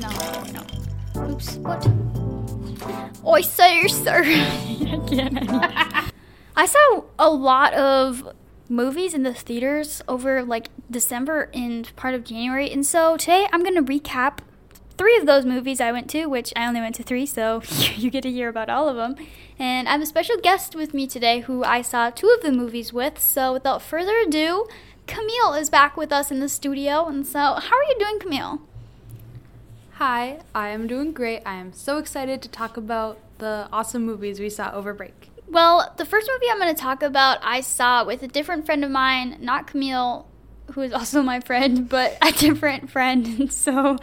No, no. Oops. What? Oi, sir, sir. I. I saw a lot of movies in the theaters over like December and part of January, and so today I'm gonna recap three of those movies I went to, which I only went to three, so you get to hear about all of them. And I have a special guest with me today who I saw two of the movies with. So without further ado, Camille is back with us in the studio. And so, how are you doing, Camille? Hi, I am doing great. I am so excited to talk about the awesome movies we saw over break. Well, the first movie I'm going to talk about, I saw with a different friend of mine, not Camille, who is also my friend, but a different friend. so,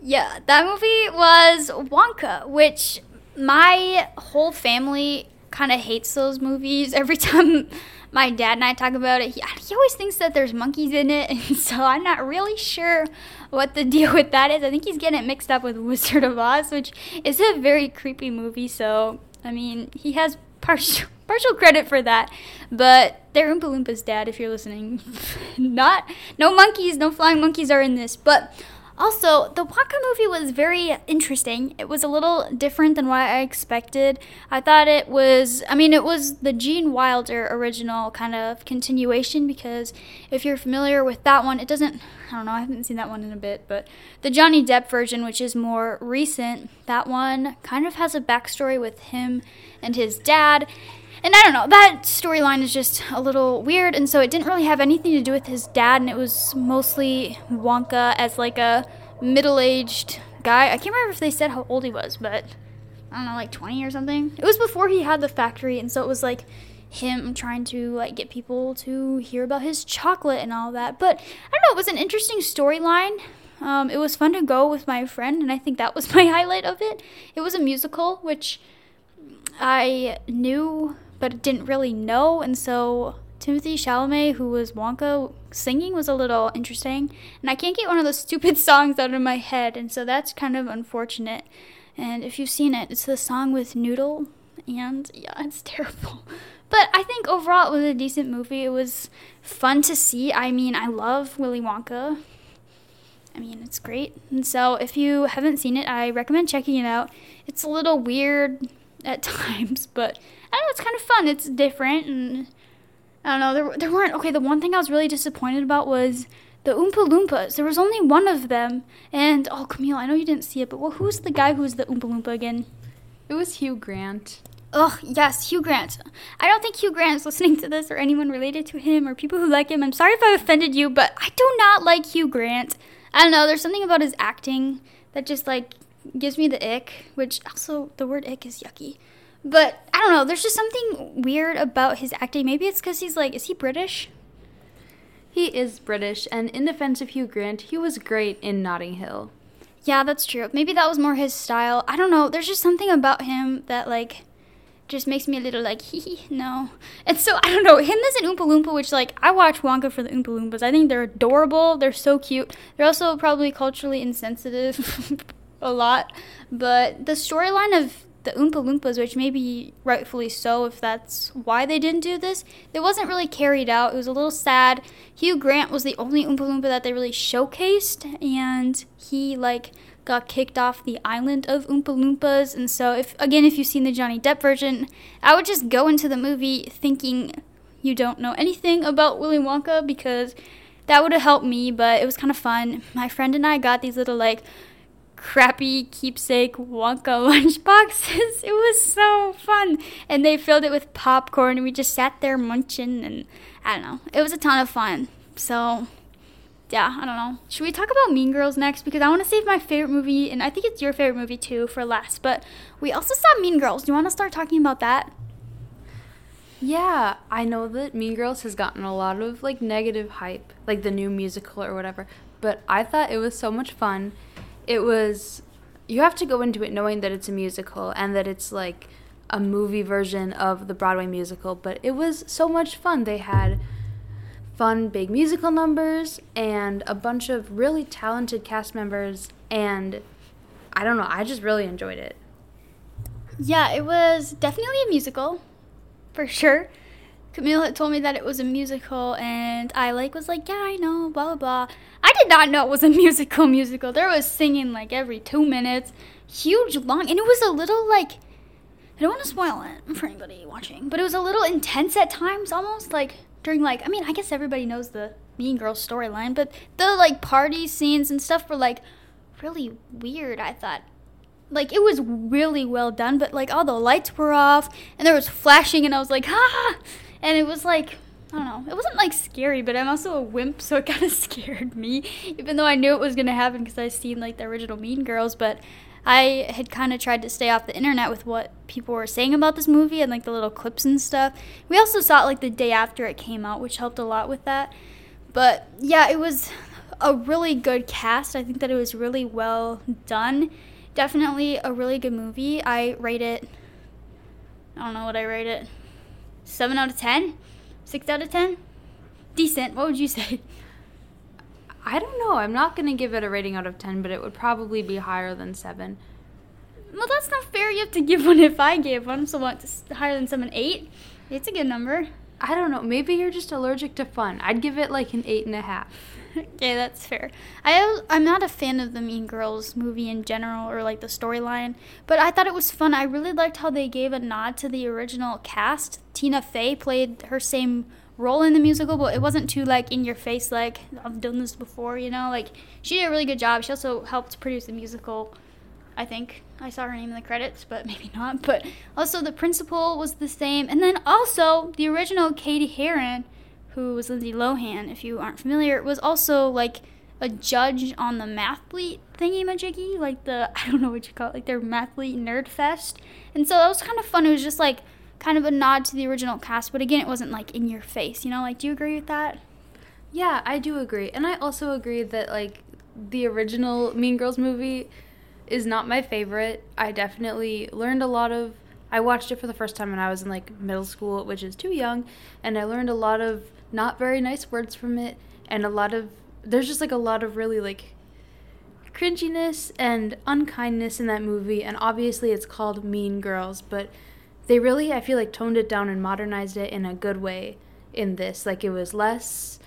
yeah, that movie was Wonka, which my whole family kind of hates those movies. Every time my dad and I talk about it, he, he always thinks that there's monkeys in it, and so I'm not really sure what the deal with that is. I think he's getting it mixed up with Wizard of Oz, which is a very creepy movie. So, I mean, he has partial partial credit for that, but they're Oompa Loompas, Dad, if you're listening. Not no monkeys, no flying monkeys are in this, but also, the Wonka movie was very interesting. It was a little different than what I expected. I thought it was, I mean, it was the Gene Wilder original kind of continuation because if you're familiar with that one, it doesn't, I don't know, I haven't seen that one in a bit, but the Johnny Depp version, which is more recent, that one kind of has a backstory with him and his dad. And I don't know, that storyline is just a little weird, and so it didn't really have anything to do with his dad, and it was mostly Wonka as like a middle aged guy. I can't remember if they said how old he was, but I don't know, like 20 or something. It was before he had the factory, and so it was like him trying to like get people to hear about his chocolate and all that. But I don't know, it was an interesting storyline. Um, it was fun to go with my friend, and I think that was my highlight of it. It was a musical, which I knew but didn't really know. And so Timothée Chalamet, who was Wonka, singing was a little interesting. And I can't get one of those stupid songs out of my head, and so that's kind of unfortunate. And if you've seen it, it's the song with Noodle, and yeah, it's terrible. But I think overall it was a decent movie. It was fun to see. I mean, I love Willy Wonka. I mean, it's great. And so if you haven't seen it, I recommend checking it out. It's a little weird at times, but I don't know, it's kind of fun. It's different, and I don't know. There, there weren't okay. The one thing I was really disappointed about was the Oompa Loompas. There was only one of them, and oh, Camille, I know you didn't see it, but well, who's the guy who's the Oompa Loompa again? It was Hugh Grant. Oh, yes, Hugh Grant. I don't think Hugh Grant is listening to this or anyone related to him or people who like him. I'm sorry if I offended you, but I do not like Hugh Grant. I don't know, there's something about his acting that just like gives me the ick, which also the word ick is yucky. But I don't know. There's just something weird about his acting. Maybe it's because he's like, is he British? He is British, and in defense of Hugh Grant, he was great in Notting Hill. Yeah, that's true. Maybe that was more his style. I don't know. There's just something about him that like just makes me a little like hee no. And so I don't know him as an Oompa Loompa, which like I watch Wonka for the Oompa Loompas. I think they're adorable. They're so cute. They're also probably culturally insensitive a lot, but the storyline of the Oompa Loompas, which maybe rightfully so if that's why they didn't do this, it wasn't really carried out. It was a little sad. Hugh Grant was the only Oompa Loompa that they really showcased, and he like got kicked off the island of Oompa Loompas. And so, if again, if you've seen the Johnny Depp version, I would just go into the movie thinking you don't know anything about Willy Wonka because that would have helped me. But it was kind of fun. My friend and I got these little like crappy keepsake Wonka lunchboxes. It was so fun. And they filled it with popcorn and we just sat there munching and I don't know. It was a ton of fun. So yeah, I don't know. Should we talk about Mean Girls next? Because I want to save my favorite movie, and I think it's your favorite movie too, for last. But we also saw Mean Girls. Do you want to start talking about that? Yeah, I know that Mean Girls has gotten a lot of like negative hype, like the new musical or whatever. But I thought it was so much fun it was you have to go into it knowing that it's a musical and that it's like a movie version of the Broadway musical, but it was so much fun. They had fun big musical numbers and a bunch of really talented cast members and I don't know, I just really enjoyed it. Yeah, it was definitely a musical for sure. Camille had told me that it was a musical, and I like was like, yeah, I know, blah blah blah. Did not know it was a musical musical. There was singing like every two minutes, huge long, and it was a little like I don't want to spoil it for anybody watching, but it was a little intense at times, almost like during like I mean I guess everybody knows the Mean Girls storyline, but the like party scenes and stuff were like really weird. I thought like it was really well done, but like all the lights were off and there was flashing, and I was like ah, and it was like I don't know. It wasn't like scary, but I'm also a wimp, so it kind of scared me, even though I knew it was gonna happen because I seen like the original Mean Girls. But I had kind of tried to stay off the internet with what people were saying about this movie and like the little clips and stuff. We also saw it like the day after it came out, which helped a lot with that. But yeah, it was a really good cast. I think that it was really well done. Definitely a really good movie. I rate it. I don't know what I rate it. Seven out of ten. Six out of ten? Decent. What would you say? I don't know. I'm not going to give it a rating out of 10, but it would probably be higher than 7. Well, that's not fair. You have to give one if I gave one. So what? Higher than 7? 8? It's a good number. I don't know. Maybe you're just allergic to fun. I'd give it like an 8.5. okay, that's fair. I I'm not a fan of the Mean Girls movie in general or like the storyline, but I thought it was fun. I really liked how they gave a nod to the original cast. Tina Fey played her same role in the musical, but it wasn't too like in your face like I've done this before, you know? Like she did a really good job. She also helped produce the musical. I think I saw her name in the credits, but maybe not. But also the principal was the same, and then also the original Cady Heron who was Lindsay Lohan, if you aren't familiar, was also like a judge on the Mathlete thingy majiggy, like the I don't know what you call it, like their Mathlete Nerd Fest. And so that was kind of fun. It was just like kind of a nod to the original cast, but again, it wasn't like in your face, you know? Like, do you agree with that? Yeah, I do agree. And I also agree that like the original Mean Girls movie is not my favorite. I definitely learned a lot of I watched it for the first time when I was in like middle school, which is too young, and I learned a lot of not very nice words from it and a lot of there's just like a lot of really like cringiness and unkindness in that movie and obviously it's called Mean Girls, but they really I feel like toned it down and modernized it in a good way in this. Like it was less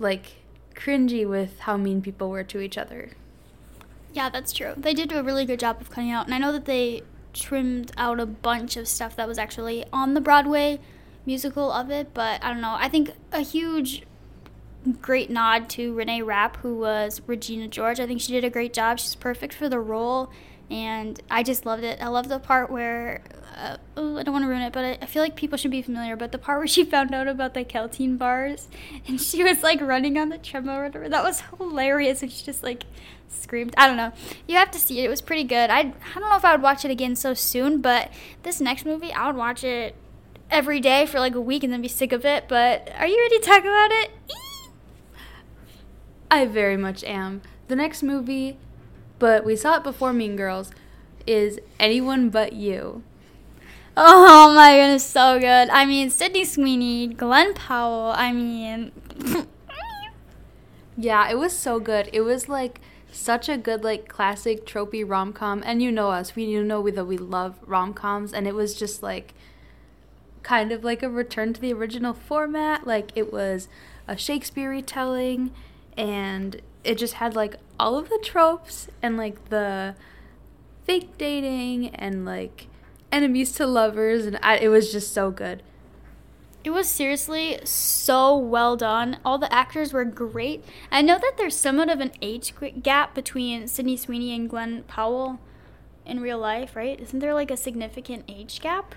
like cringy with how mean people were to each other. Yeah, that's true. They did do a really good job of cutting out, and I know that they trimmed out a bunch of stuff that was actually on the Broadway musical of it, but I don't know. I think a huge great nod to Reneé Rapp, who was Regina George. I think she did a great job. She's perfect for the role, and I just loved it. I love the part where, uh, oh, I don't want to ruin it, but I, I, feel like people should be familiar. But the part where she found out about the Kälteen bars, and she was like running on the treadmill whatever, that was hilarious. And she just like screamed. I don't know. You have to see it. It was pretty good. I, I don't know if I would watch it again so soon, but this next movie, I would watch it every day for like a week and then be sick of it. But are you ready to talk about it? I very much am. The next movie, but we saw it before Mean Girls, is Anyone But You. Oh my goodness, so good. I mean, Sydney Sweeney, Glen Powell, I mean. yeah, it was so good. It was like such a good, like, classic, tropey rom com. And you know us, we you know we, that we love rom coms. And it was just like kind of like a return to the original format. Like it was a Shakespeare retelling, and it just had like all of the tropes and like the fake dating and like enemies to lovers, and I, it was just so good. It was seriously so well done. All the actors were great. I know that there's somewhat of an age gap between Sydney Sweeney and Glen Powell in real life, right? Isn't there like a significant age gap?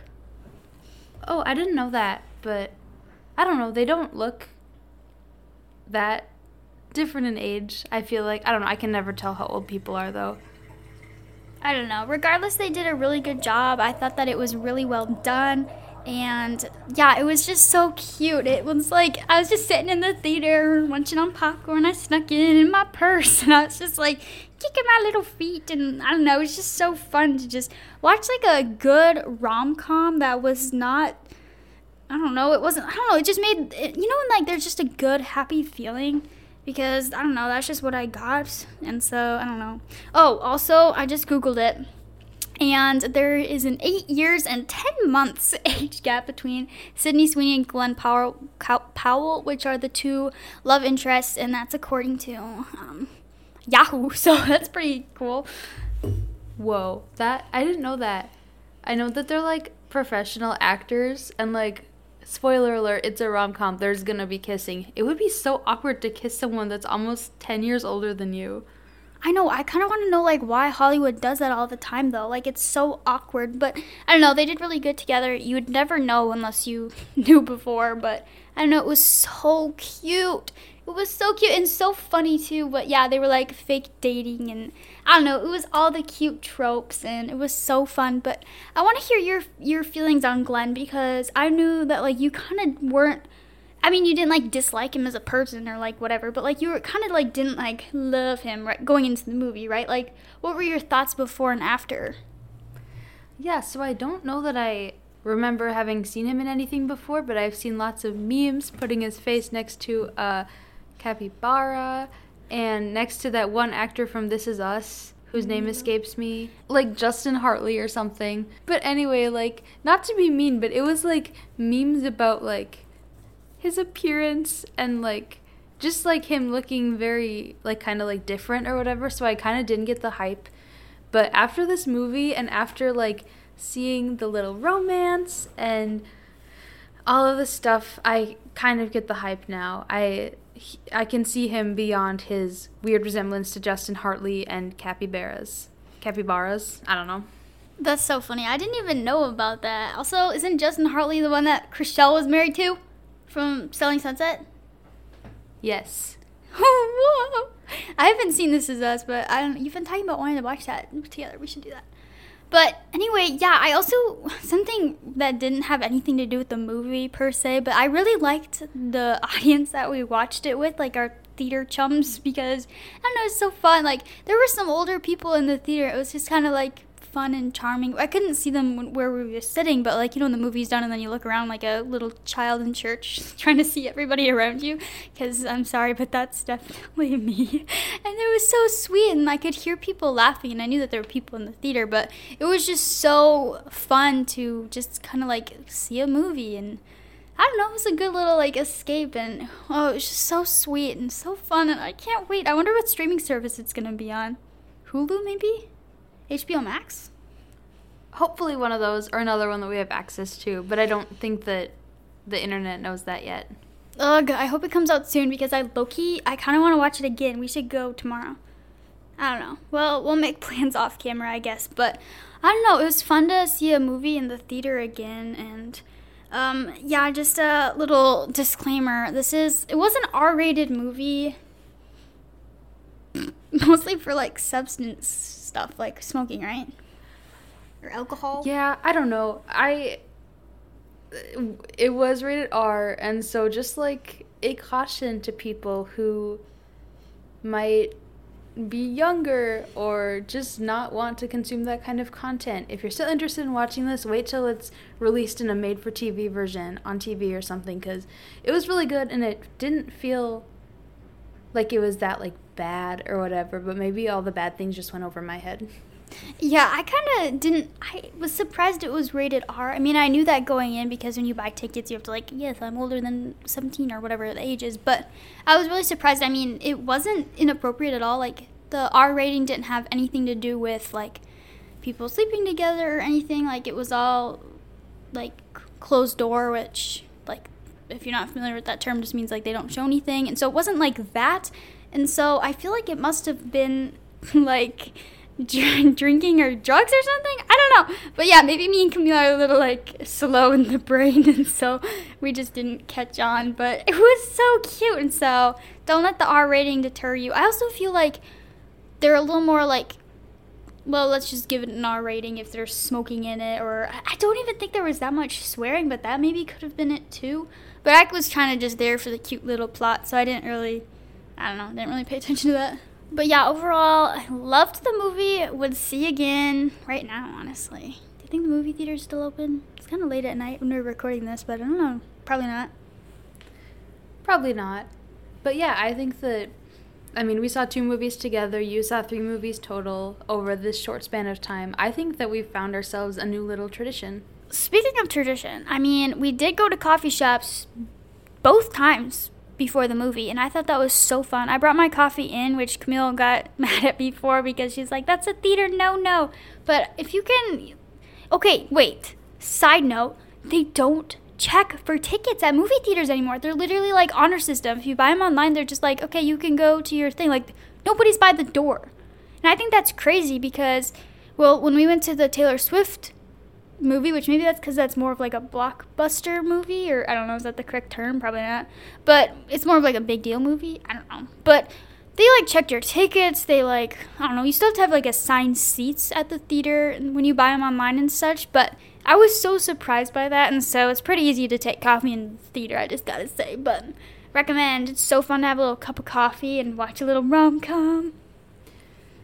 Oh, I didn't know that, but I don't know. They don't look that different in age. I feel like I don't know. I can never tell how old people are though. I don't know. Regardless, they did a really good job. I thought that it was really well done. And yeah, it was just so cute. It was like I was just sitting in the theater munching on popcorn. I snuck it in my purse and I was just like kicking my little feet. And I don't know, it was just so fun to just watch like a good rom com that was not, I don't know, it wasn't, I don't know, it just made, it, you know, when like there's just a good, happy feeling because I don't know, that's just what I got. And so I don't know. Oh, also, I just Googled it And there is an eight years and 10 months age gap between Sydney Sweeney and Glen Powell, Powell which are the two love interests, and that's according to um, Yahoo. So that's pretty cool. Whoa, that I didn't know that. I know that they're like professional actors, and like, spoiler alert, it's a rom com. There's gonna be kissing. It would be so awkward to kiss someone that's almost 10 years older than you. I know. I kind of want to know like why Hollywood does that all the time though. Like it's so awkward, but I don't know. They did really good together. You would never know unless you knew before, but I don't know. It was so cute. It was so cute and so funny too. But yeah, they were like fake dating and I don't know. It was all the cute tropes and it was so fun. But I want to hear your your feelings on Glen because I knew that like you kind of weren't I mean, you didn't like dislike him as a person or like whatever, but like you were kind of like didn't like love him right going into the movie, right? Like, what were your thoughts before and after? Yeah, so I don't know that I remember having seen him in anything before, but I've seen lots of memes putting his face next to a uh, capybara and next to that one actor from This Is Us whose name escapes me, like Justin Hartley or something. But anyway, like not to be mean, but it was like memes about like his appearance and like just like him looking very like kind of like different or whatever so i kind of didn't get the hype. But after this movie and after like seeing the little romance and all of the stuff i kind of get the hype now. I i can see him beyond his weird resemblance to justin hartley and capybaras capybaras. I don't know. That's so funny. I didn't even know about that. Also isn't justin hartley the one that chrishell was married to from Selling Sunset? Yes. Whoa. I haven't seen This Is Us, but I don't. You've been talking about wanting to watch that together. We should do that. But anyway, yeah, I also something that didn't have anything to do with the movie per se, but I really liked the audience that we watched it with, like our theater chums, because I don't know, it's so fun. Like there were some older people in the theater. It was just kind of like fun and charming. I couldn't see them where we were sitting, but like you know, when the movie's done and then you look around like a little child in church, trying to see everybody around you. Because I'm sorry, but that's definitely me. And it was so sweet, and I could hear people laughing, and I knew that there were people in the theater, but it was just so fun to just kind of like see a movie and. I don't know, it was a good little like escape and oh, it was just so sweet and so fun and I can't wait. I wonder what streaming service it's gonna be on. Hulu maybe? HBO Max? Hopefully, one of those or another one that we have access to, but I don't think that the internet knows that yet. Ugh, I hope it comes out soon because I Loki, I kind of want to watch it again. We should go tomorrow. I don't know. Well, we'll make plans off camera, I guess. But I don't know. It was fun to see a movie in the theater again. And um, yeah, just a little disclaimer. This is, it was an R rated movie, mostly for like substance stuff like smoking, right? Or alcohol? Yeah, I don't know. I it was rated R and so just like a caution to people who might be younger or just not want to consume that kind of content. If you're still interested in watching this, wait till it's released in a made for TV version on TV or something cuz it was really good and it didn't feel like it was that like bad or whatever, but maybe all the bad things just went over my head. Yeah, I kind of didn't. I was surprised it was rated R. I mean, I knew that going in because when you buy tickets, you have to, like, yes, I'm older than 17 or whatever the age is. But I was really surprised. I mean, it wasn't inappropriate at all. Like, the R rating didn't have anything to do with, like, people sleeping together or anything. Like, it was all, like, closed door, which, if you're not familiar with that term, just means, like, they don't show anything. And so it wasn't like that. And so I feel like it must have been like drinking or drugs or something. I don't know. But yeah, maybe me and Camila are a little like slow in the brain, and so we just didn't catch on. But it was so cute, and so don't let the R rating deter you. I also feel like they're a little more like. Well, let's just give it an R rating if there's smoking in it, or I don't even think there was that much swearing, but that maybe could have been it too. But I was kind of just there for the cute little plot, so I didn't really I don't know, didn't really pay attention to that. But yeah, overall, I loved the movie. Would see again right now, honestly. Do you think the movie theater's still open? It's kind of late at night when we're recording this, but I don't know. Probably not. Probably not. But yeah, I think that I mean, we saw two movies together. You saw three movies total over this short span of time. I think that we've found ourselves a new little tradition. Speaking of tradition, I mean, we did go to coffee shops both times before the movie, and I thought that was so fun. I brought my coffee in, which Camille got mad at before because she's like, "That's a theater no no." But if you can, okay, wait. Side note: they don't check for tickets at movie theaters anymore. They're literally like honor system. If you buy them online, they're just like, okay, you can go to your thing. Like nobody's by the door, and I think that's crazy because, well, when we went to the Taylor Swift movie, which maybe that's because that's more of like a blockbuster movie, or I don't know, is that the correct term? Probably not. But it's more of like a big deal movie. I don't know. But they like checked your tickets. They like, I don't know, you still have to have like assigned seats at the theater when you buy them online and such. But I was so surprised by that, and so it's pretty easy to take coffee in the theater, I just gotta say. But recommend. It's so fun to have a little cup of coffee and watch a little rom com.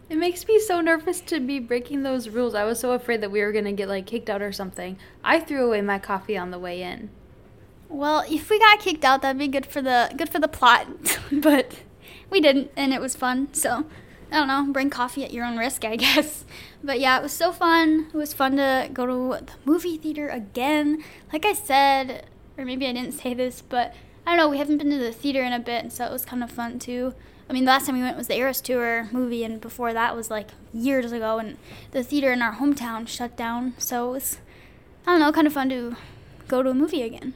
It makes me so nervous to be breaking those rules. I was so afraid that we were gonna get like kicked out or something. I threw away my coffee on the way in. Well, if we got kicked out, that'd be good for the good for the plot. but we didn't, and it was fun. So I don't know, bring coffee at your own risk, I guess. But yeah, it was so fun. It was fun to go to the movie theater again. Like I said, or maybe I didn't say this, but I don't know, we haven't been to the theater in a bit, so it was kind of fun too. I mean, the last time we went was the Eras Tour movie, and before that was like years ago, and the theater in our hometown shut down. So it was, I don't know, kind of fun to go to a movie again.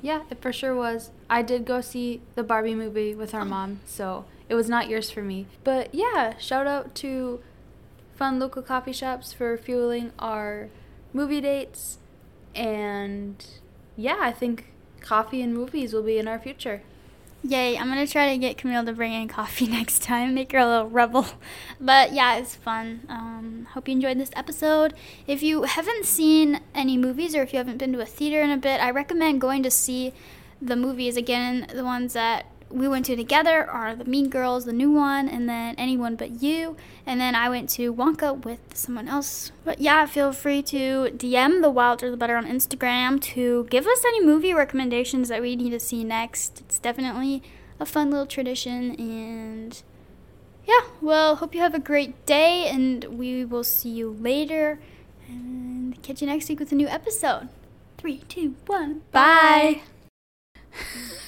Yeah, it for sure was. I did go see the Barbie movie with our mom, so it was not yours for me. But yeah, shout out to fun local coffee shops for fueling our movie dates. And yeah, I think coffee and movies will be in our future. Yay, I'm gonna try to get Camille to bring in coffee next time, make her a little rebel. But yeah, it's fun. Um, hope you enjoyed this episode. If you haven't seen any movies or if you haven't been to a theater in a bit, I recommend going to see the movies again, the ones that we went to together are the Mean Girls, the new one, and then Anyone But You. And then I went to Wonka with someone else. But yeah, feel free to DM the Wilder the Better on Instagram to give us any movie recommendations that we need to see next. It's definitely a fun little tradition. And yeah, well, hope you have a great day, and we will see you later. And catch you next week with a new episode. Three, two, one, bye. bye.